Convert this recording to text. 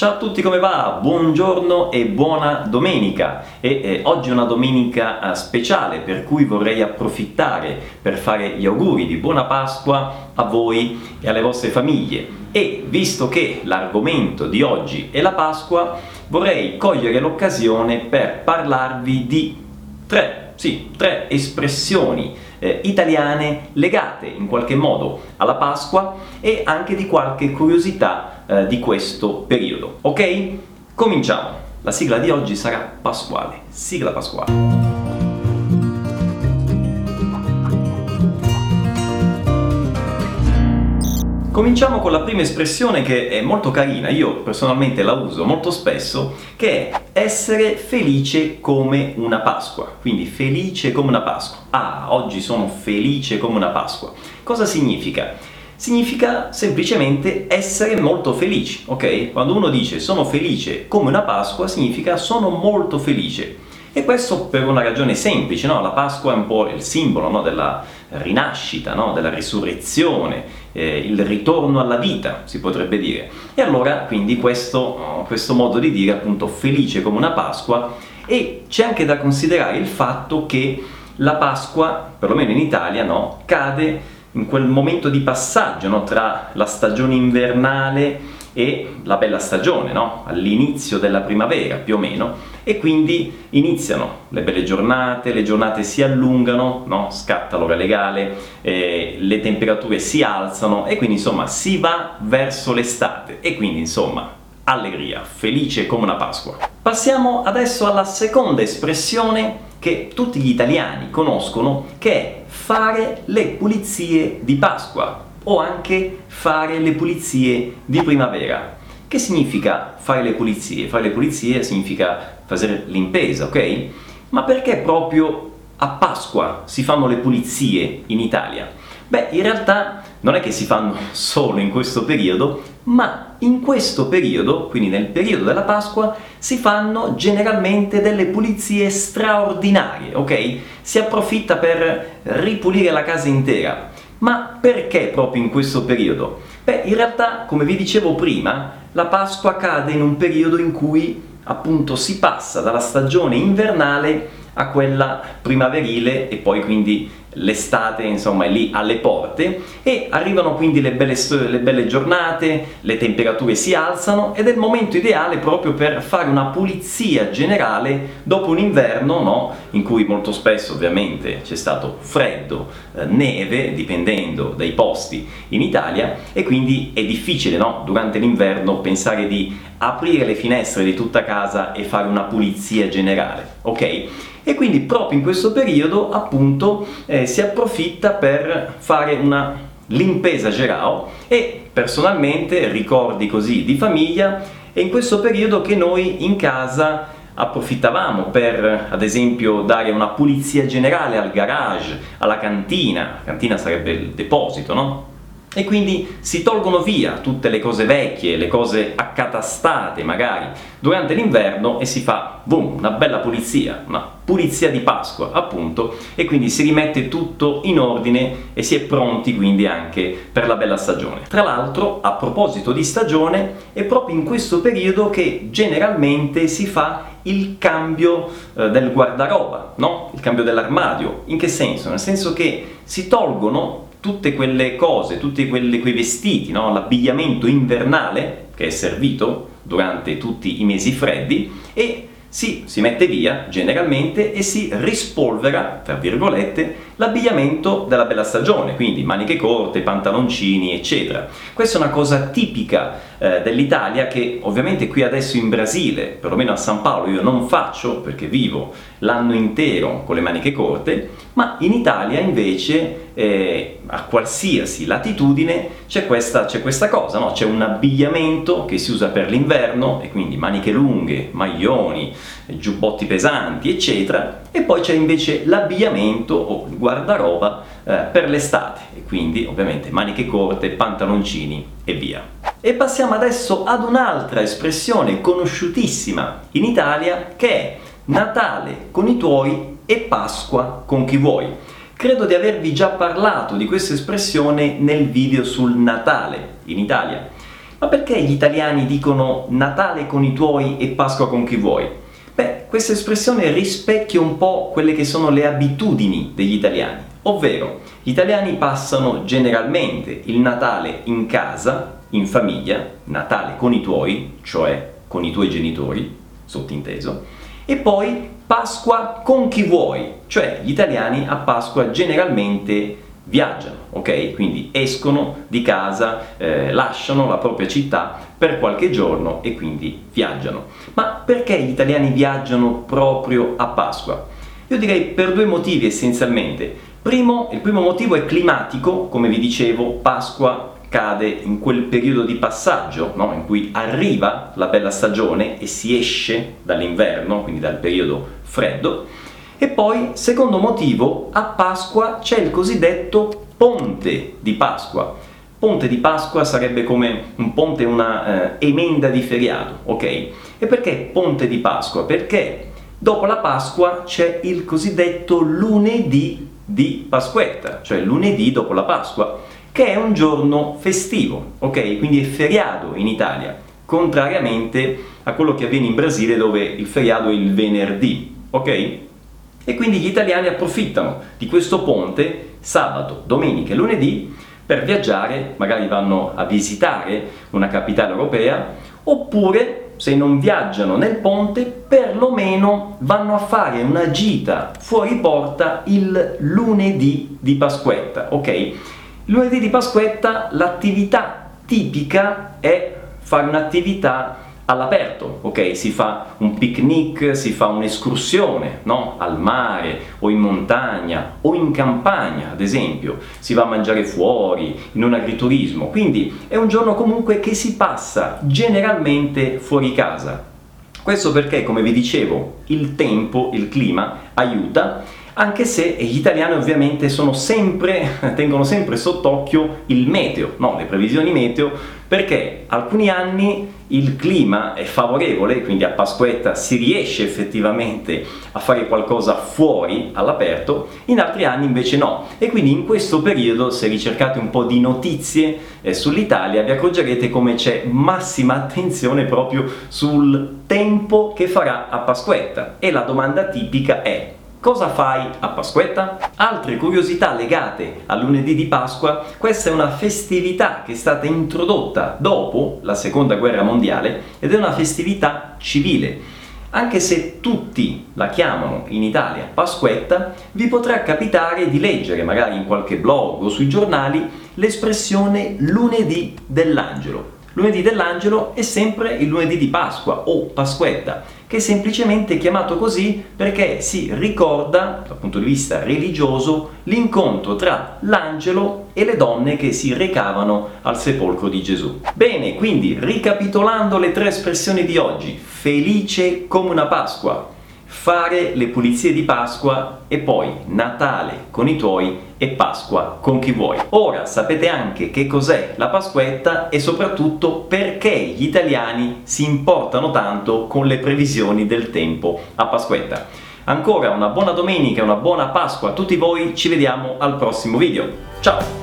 Ciao a tutti, come va? Buongiorno e buona domenica. E eh, oggi è una domenica eh, speciale per cui vorrei approfittare per fare gli auguri di buona Pasqua a voi e alle vostre famiglie. E visto che l'argomento di oggi è la Pasqua, vorrei cogliere l'occasione per parlarvi di tre, sì, tre espressioni eh, italiane legate in qualche modo alla Pasqua e anche di qualche curiosità eh, di questo periodo. Ok? Cominciamo. La sigla di oggi sarà pasquale. Sigla pasquale. Cominciamo con la prima espressione che è molto carina, io personalmente la uso molto spesso, che è essere felice come una Pasqua. Quindi felice come una Pasqua. Ah, oggi sono felice come una Pasqua. Cosa significa? Significa semplicemente essere molto felici, ok? Quando uno dice sono felice come una Pasqua, significa sono molto felice. E questo per una ragione semplice, no? La Pasqua è un po' il simbolo no? della rinascita, no? della risurrezione, eh, il ritorno alla vita, si potrebbe dire. E allora, quindi, questo, questo modo di dire, appunto, felice come una Pasqua, e c'è anche da considerare il fatto che la Pasqua, perlomeno in Italia, cade in quel momento di passaggio no? tra la stagione invernale e la bella stagione, no? all'inizio della primavera più o meno, e quindi iniziano le belle giornate, le giornate si allungano, no? scatta l'ora legale, eh, le temperature si alzano e quindi insomma si va verso l'estate e quindi insomma allegria, felice come una Pasqua. Passiamo adesso alla seconda espressione che tutti gli italiani conoscono, che è fare le pulizie di Pasqua o anche fare le pulizie di primavera. Che significa fare le pulizie? Fare le pulizie significa fare l'impresa, ok? Ma perché proprio a Pasqua si fanno le pulizie in Italia? Beh, in realtà non è che si fanno solo in questo periodo, ma in questo periodo, quindi nel periodo della Pasqua, si fanno generalmente delle pulizie straordinarie, ok? Si approfitta per ripulire la casa intera. Ma perché proprio in questo periodo? Beh, in realtà, come vi dicevo prima, la Pasqua cade in un periodo in cui appunto si passa dalla stagione invernale a quella primaverile e poi quindi l'estate insomma è lì alle porte e arrivano quindi le belle, le belle, giornate, le temperature si alzano ed è il momento ideale proprio per fare una pulizia generale dopo un inverno no? in cui molto spesso ovviamente c'è stato freddo, eh, neve, dipendendo dai posti in Italia e quindi è difficile no? durante l'inverno pensare di aprire le finestre di tutta casa e fare una pulizia generale, ok? e quindi proprio in questo periodo appunto eh, si approfitta per fare una limpesa gerao e personalmente ricordi così di famiglia è in questo periodo che noi in casa approfittavamo per ad esempio dare una pulizia generale al garage, alla cantina, la cantina sarebbe il deposito, no? E quindi si tolgono via tutte le cose vecchie, le cose accatastate magari durante l'inverno e si fa, boom, una bella pulizia, una pulizia di Pasqua appunto e quindi si rimette tutto in ordine e si è pronti quindi anche per la bella stagione. Tra l'altro, a proposito di stagione, è proprio in questo periodo che generalmente si fa il cambio eh, del guardaroba, no? Il cambio dell'armadio. In che senso? Nel senso che si tolgono tutte quelle cose, tutti quei vestiti, no? l'abbigliamento invernale che è servito durante tutti i mesi freddi e si, si mette via generalmente e si rispolvera, tra virgolette, l'abbigliamento della bella stagione, quindi maniche corte, pantaloncini, eccetera. Questa è una cosa tipica eh, dell'Italia che ovviamente qui adesso in Brasile, perlomeno a San Paolo, io non faccio perché vivo l'anno intero con le maniche corte, ma in Italia invece eh, a qualsiasi latitudine c'è questa, c'è questa cosa, no? c'è un abbigliamento che si usa per l'inverno e quindi maniche lunghe, maglioni, giubbotti pesanti, eccetera, e poi c'è invece l'abbigliamento o il guardaroba eh, per l'estate e quindi ovviamente maniche corte, pantaloncini e via. E passiamo adesso ad un'altra espressione conosciutissima in Italia che è Natale con i tuoi e Pasqua con chi vuoi. Credo di avervi già parlato di questa espressione nel video sul Natale in Italia. Ma perché gli italiani dicono Natale con i tuoi e Pasqua con chi vuoi? Beh, questa espressione rispecchia un po' quelle che sono le abitudini degli italiani, ovvero gli italiani passano generalmente il Natale in casa, in famiglia, Natale con i tuoi, cioè con i tuoi genitori, sottinteso, e poi Pasqua con chi vuoi, cioè gli italiani a Pasqua generalmente viaggiano, ok? Quindi escono di casa, eh, lasciano la propria città per qualche giorno e quindi viaggiano. Ma perché gli italiani viaggiano proprio a Pasqua? Io direi per due motivi essenzialmente. Primo, il primo motivo è climatico, come vi dicevo, Pasqua cade in quel periodo di passaggio no? in cui arriva la bella stagione e si esce dall'inverno, quindi dal periodo freddo. E poi, secondo motivo, a Pasqua c'è il cosiddetto ponte di Pasqua. Ponte di Pasqua sarebbe come un ponte, una eh, emenda di feriato, ok? E perché ponte di Pasqua? Perché dopo la Pasqua c'è il cosiddetto lunedì di Pasquetta, cioè lunedì dopo la Pasqua che è un giorno festivo, ok? Quindi è feriato in Italia, contrariamente a quello che avviene in Brasile dove il feriato è il venerdì, ok? E quindi gli italiani approfittano di questo ponte sabato, domenica e lunedì per viaggiare, magari vanno a visitare una capitale europea, oppure se non viaggiano nel ponte, perlomeno vanno a fare una gita fuori porta il lunedì di Pasquetta, ok? Lunedì di Pasquetta l'attività tipica è fare un'attività all'aperto, ok? Si fa un picnic, si fa un'escursione, no? Al mare o in montagna o in campagna, ad esempio, si va a mangiare fuori, in un agriturismo, quindi è un giorno comunque che si passa generalmente fuori casa. Questo perché, come vi dicevo, il tempo, il clima aiuta anche se gli italiani ovviamente sempre, tengono sempre sott'occhio il meteo, no, le previsioni meteo, perché alcuni anni il clima è favorevole, quindi a Pasquetta si riesce effettivamente a fare qualcosa fuori all'aperto, in altri anni invece no. E quindi in questo periodo, se ricercate un po' di notizie eh, sull'Italia, vi accorgerete come c'è massima attenzione proprio sul tempo che farà a Pasquetta. E la domanda tipica è Cosa fai a Pasquetta? Altre curiosità legate al lunedì di Pasqua, questa è una festività che è stata introdotta dopo la seconda guerra mondiale ed è una festività civile. Anche se tutti la chiamano in Italia Pasquetta, vi potrà capitare di leggere magari in qualche blog o sui giornali l'espressione lunedì dell'angelo. Lunedì dell'angelo è sempre il lunedì di Pasqua o Pasquetta, che è semplicemente chiamato così perché si ricorda, dal punto di vista religioso, l'incontro tra l'angelo e le donne che si recavano al sepolcro di Gesù. Bene, quindi ricapitolando le tre espressioni di oggi, felice come una Pasqua, fare le pulizie di Pasqua e poi Natale con i tuoi e Pasqua con chi vuoi. Ora sapete anche che cos'è la Pasquetta e soprattutto perché gli italiani si importano tanto con le previsioni del tempo a Pasquetta. Ancora una buona domenica una buona Pasqua a tutti voi, ci vediamo al prossimo video. Ciao!